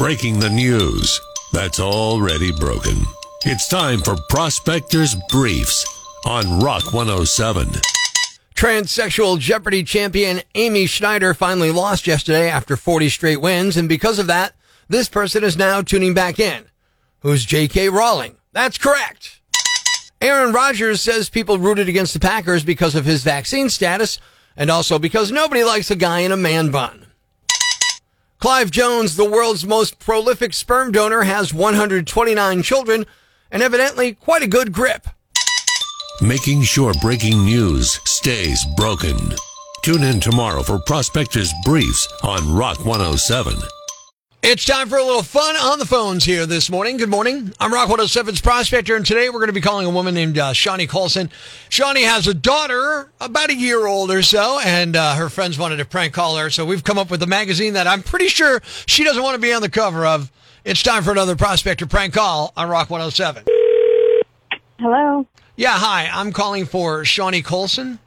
breaking the news that's already broken. It's time for Prospectors Briefs on Rock 107. Transsexual Jeopardy champion Amy Schneider finally lost yesterday after 40 straight wins, and because of that, this person is now tuning back in. Who's J.K. Rowling? That's correct. Aaron Rodgers says people rooted against the Packers because of his vaccine status, and also because nobody likes a guy in a man bun. Clive Jones, the world's most prolific sperm donor, has 129 children and evidently quite a good grip. Making sure breaking news stays broken. Tune in tomorrow for Prospectors Briefs on Rock 107. It's time for a little fun on the phones here this morning. Good morning. I'm Rock 107's prospector, and today we're going to be calling a woman named uh, Shawnee Colson. Shawnee has a daughter, about a year old or so, and uh, her friends wanted to prank call her. So we've come up with a magazine that I'm pretty sure she doesn't want to be on the cover of. It's time for another prospector prank call on Rock 107. Hello. Yeah, hi. I'm calling for Shawnee Colson.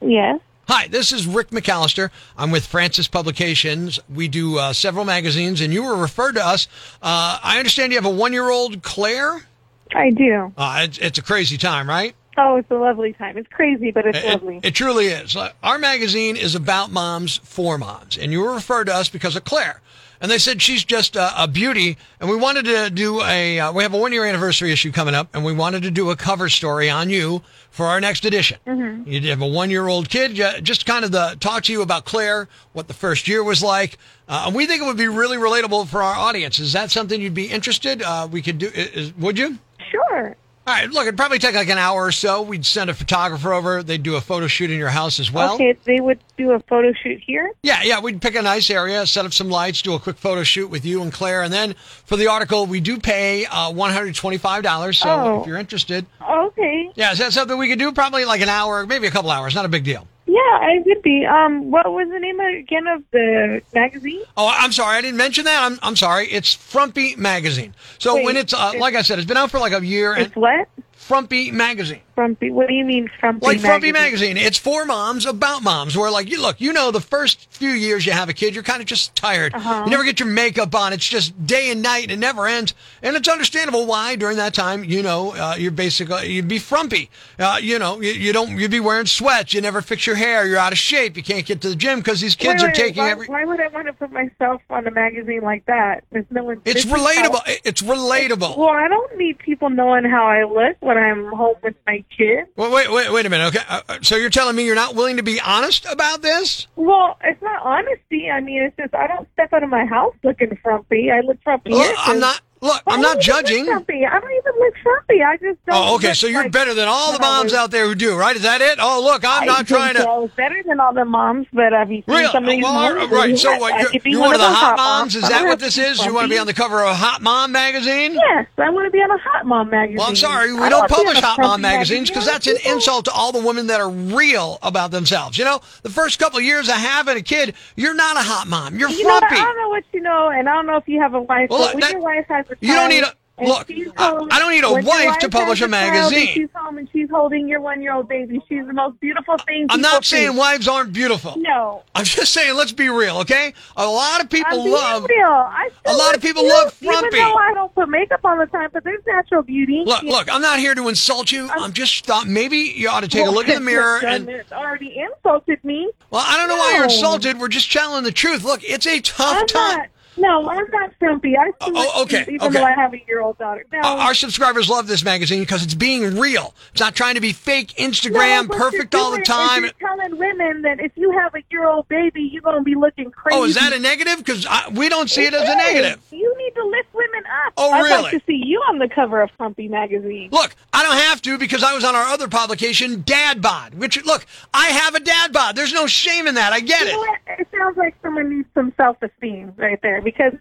Yes. Hi, this is Rick McAllister. I'm with Francis Publications. We do uh, several magazines, and you were referred to us. Uh, I understand you have a one year old Claire. I do. Uh, it's, it's a crazy time, right? Oh, it's a lovely time. It's crazy, but it's It, lovely. it truly is. Our magazine is about moms for moms, and you were referred to us because of Claire. And they said she's just a, a beauty, and we wanted to do a. Uh, we have a one year anniversary issue coming up, and we wanted to do a cover story on you for our next edition. Mm-hmm. You have a one year old kid, just kind of the talk to you about Claire, what the first year was like. Uh, and we think it would be really relatable for our audience. Is that something you'd be interested? Uh, we could do. Is, would you? sure. All right, look, it'd probably take like an hour or so. We'd send a photographer over. They'd do a photo shoot in your house as well. okay, they would do a photo shoot here. Yeah, yeah, we'd pick a nice area, set up some lights, do a quick photo shoot with you and Claire. And then for the article, we do pay uh, $125. So Oh. if you're interested, Okay. yeah, is that something we could do? Probably like an hour, maybe a couple hours. Not a big deal. Yeah, I would be. Um, what was the name again of the magazine? Oh, I'm sorry. I didn't mention that. I'm, I'm sorry. It's Frumpy Magazine. So Wait, when it's, uh, it's- like I said, it's been out for like a year. And It's what? Frumpy Magazine. Frumpy. What do you mean frumpy? like Frumpy magazine? Magazine. It's for moms about moms. Where like you look, you know, the first few years you have a kid, you're kind of just tired. Uh-huh. You never get your makeup on. It's just day and night. It never ends, and it's understandable why during that time, you know, uh, you're basically you'd be frumpy. Uh, you know, you, you don't you'd be wearing sweats. You never fix your hair. You're out of shape. You can't get to the gym because these kids Wait, are wait, taking why, every. Why would I want to put myself on a magazine like that? There's no one. It's relatable. how- It's relatable. well, I don't need people knowing how I look when I'm home with my kid. Wait, wait, wait, wait a minute. Okay, uh, so you're telling me you're not willing to be honest about this? Well, it's not honesty. I mean, it's just I don't step out of my house looking frumpy. I look frumpy. 'cause- I'm not. Look, I'm not judging. I don't even look frumpy. I just don't. Oh, okay. So you're like better than all the moms out there who do, right? Is that it? Oh, look, I'm I not trying so. to. I was better than all the moms, but have you seen Really? some of these Well, moms? right. So what? You're, you're one one of the hot moms. Is that what this is? You want to be on the cover of a Hot Mom magazine? Yes, I want to be on a Hot Mom magazine. Well, I'm sorry, we I don't wanna be on publish Hot Mom magazines because that's an insult to all the women that are real about themselves. You know, the first couple of years of having a kid, you're not a hot mom. You're You frumpy. I don't know what you know, and I don't know if you have a wife. Well, but when your wife has a you don't need a- look, I- home- I don't need a wife to publish a magazine. She's home and she's holding your one-year-old baby. She's the most beautiful thing. I'm not saying wives aren't beautiful. No, I'm just saying, let's be real, okay? A lot of people I'm being love. real. I a lot of people cute, love frumpy. Even though I don't put makeup on the time, but there's natural beauty. Look, look, I'm not here to insult you. I'm just thought maybe you ought to take a look in the mirror and It's already insulted me. well, I don't know why you're insulted. We're just telling the truth. Look, it's a tough I'm time. not. No, I'm not frumpy. I still Oh, look okay, even okay. though I have a year-old daughter. No, Uh, Our subscribers love this magazine because it's being real. It's not trying to be fake Instagram, No, perfect all the doing is time. You're telling women that if you have a year-old baby, you're going to be looking crazy. Oh, is that a negative? Because we don't see it as a negative. You need to lift women up. Oh, I'd really? like to see you on the cover of Frumpy magazine. Look, I don't have to because I was on our other publication, Dad Bod. Which look, I have a Dad Bod. There's no shame in that. I get You know it. It sounds like someone needs some self-esteem right there because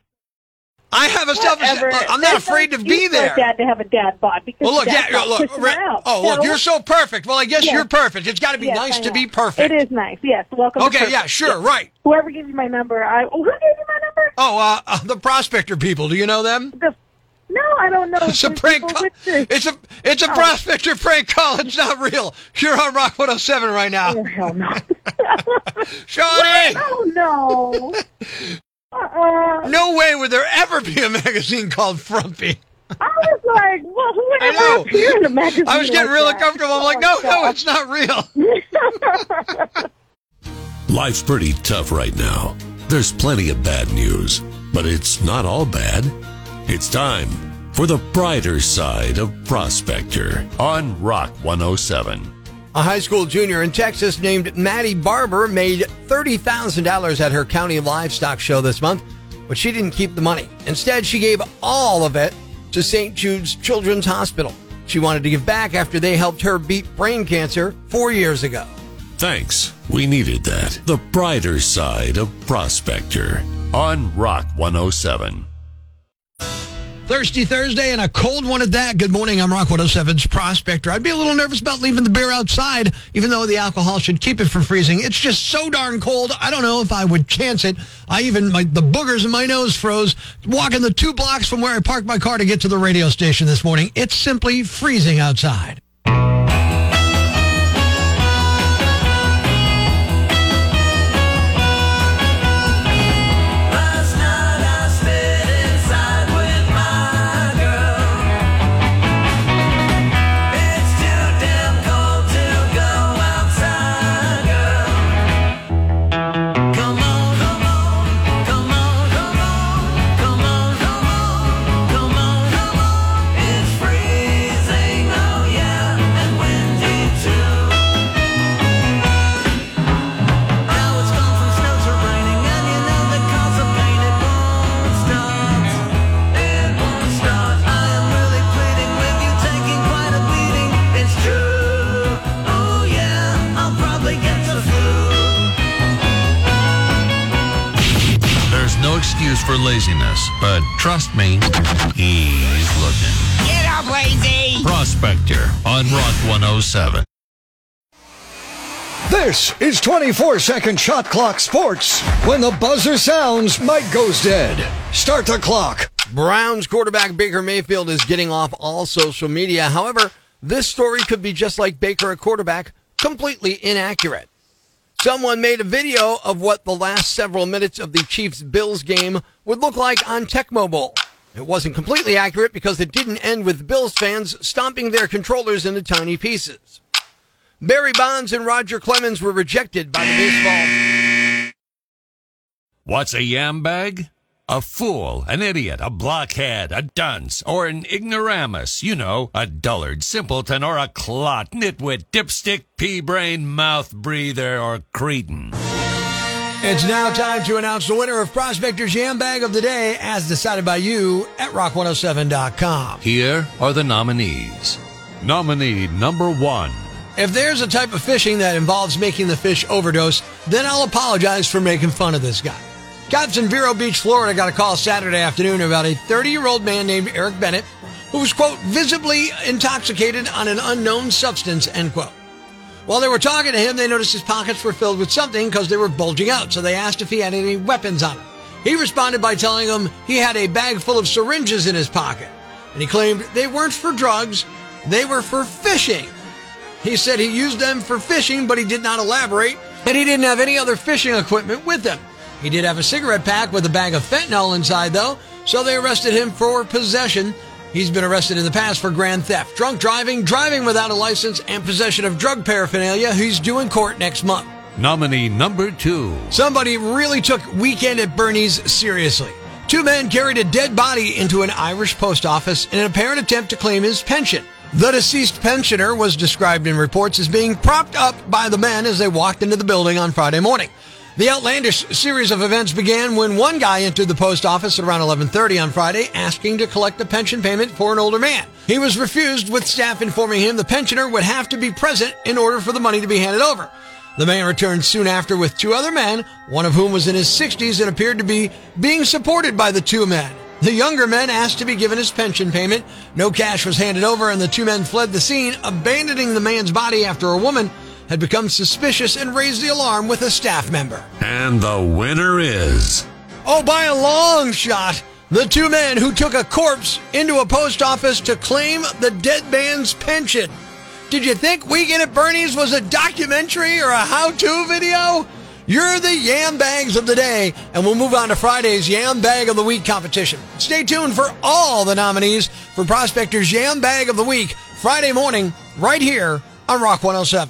I have a self. I'm not afraid to be there. Dad to have a dad bod because Well, look, the yeah, look, pushing re- her out. oh, look, you're so perfect. Well, I guess Yes. you're perfect. It's got to be Yes, nice to be perfect. It is nice. Yes. Welcome. Okay, yeah, sure, right. Whoever gave you my number, I. Who gave you my number? Oh, uh, uh, the prospector people. Do you know them? The. No, I don't know. It's a prank people call. It's a it's a Oh. prospector prank call. It's not real. You're on Rock 107 right now. Oh hell no. Shawnee! oh no. Uh-uh. No way would there ever be a magazine called Frumpy. I was like, well, who would ever appear in a magazine? I was getting like real that? uncomfortable. I'm like, oh, no, no, it's not real. Life's pretty tough right now. There's plenty of bad news, but it's not all bad. It's time for the brighter side of Prospector on Rock 107. A high school junior in Texas named Maddie Barber made $30,000 at her county livestock show this month, but she didn't keep the money. Instead, she gave all of it to St. Jude's Children's Hospital. She wanted to give back after they helped her beat brain cancer four years ago. Thanks. We needed that. The brighter side of Prospector on Rock 107. Thirsty Thursday and a cold one at that. Good morning. I'm Rock 107's Prospector. I'd be a little nervous about leaving the beer outside, even though the alcohol should keep it from freezing. It's just so darn cold. I don't know if I would chance it. I even, my, the boogers in my nose froze walking the two blocks from where I parked my car to get to the radio station this morning. It's simply freezing outside. Excuse for laziness, but trust me, he's looking. Get up, lazy. Prospector on Rock 107. This is 24 second shot clock sports. When the buzzer sounds, Mike goes dead. Start the clock. Browns quarterback Baker Mayfield is getting off all social media. However, this story could be just like Baker a quarterback, completely inaccurate. Someone made a video of what the last several minutes of the Chiefs Bills game would look like on Tecmo Bowl. It wasn't completely accurate because it didn't end with Bills fans stomping their controllers into tiny pieces. Barry Bonds and Roger Clemens were rejected by the baseball. What's a yam bag? A fool, an idiot, a blockhead, a dunce, or an ignoramus. You know, a dullard, simpleton, or a clot, nitwit, dipstick, pea-brain, mouth breather, or cretin. It's now time to announce the winner of Prospector's Jam Bag of the Day as decided by you at rock107.com. Here are the nominees. Nominee number one. If there's a type of fishing that involves making the fish overdose, then I'll apologize for making fun of this guy. Cops in Vero Beach, Florida got a call Saturday afternoon about a 30 year old man named Eric Bennett who was, quote, visibly intoxicated on an unknown substance, end quote. While they were talking to him, they noticed his pockets were filled with something because they were bulging out, so they asked if he had any weapons on him. He responded by telling them he had a bag full of syringes in his pocket, and he claimed they weren't for drugs, they were for fishing. He said he used them for fishing, but he did not elaborate, and he didn't have any other fishing equipment with him. He did have a cigarette pack with a bag of fentanyl inside, though, so they arrested him for possession. He's been arrested in the past for grand theft, drunk driving, driving without a license, and possession of drug paraphernalia. He's due in court next month. Nominee number two. Somebody really took Weekend at Bernie's seriously. Two men carried a dead body into an Irish post office in an apparent attempt to claim his pension. The deceased pensioner was described in reports as being propped up by the men as they walked into the building on Friday morning. The outlandish series of events began when one guy entered the post office at around 11:30 on Friday asking to collect a pension payment for an older man. He was refused with staff informing him the pensioner would have to be present in order for the money to be handed over. The man returned soon after with two other men, one of whom was in his 60s and appeared to be being supported by the two men. The younger man asked to be given his pension payment. No cash was handed over, and the two men fled the scene, abandoning the man's body after a woman had become suspicious and raised the alarm with a staff member. And the winner is. Oh, by a long shot, the two men who took a corpse into a post office to claim the dead man's pension. Did you think Weekend at Bernie's was a documentary or a how to video? You're the Yam Bags of the day, and we'll move on to Friday's Yam Bag of the Week competition. Stay tuned for all the nominees for Prospector's Yam Bag of the Week Friday morning, right here on Rock 107.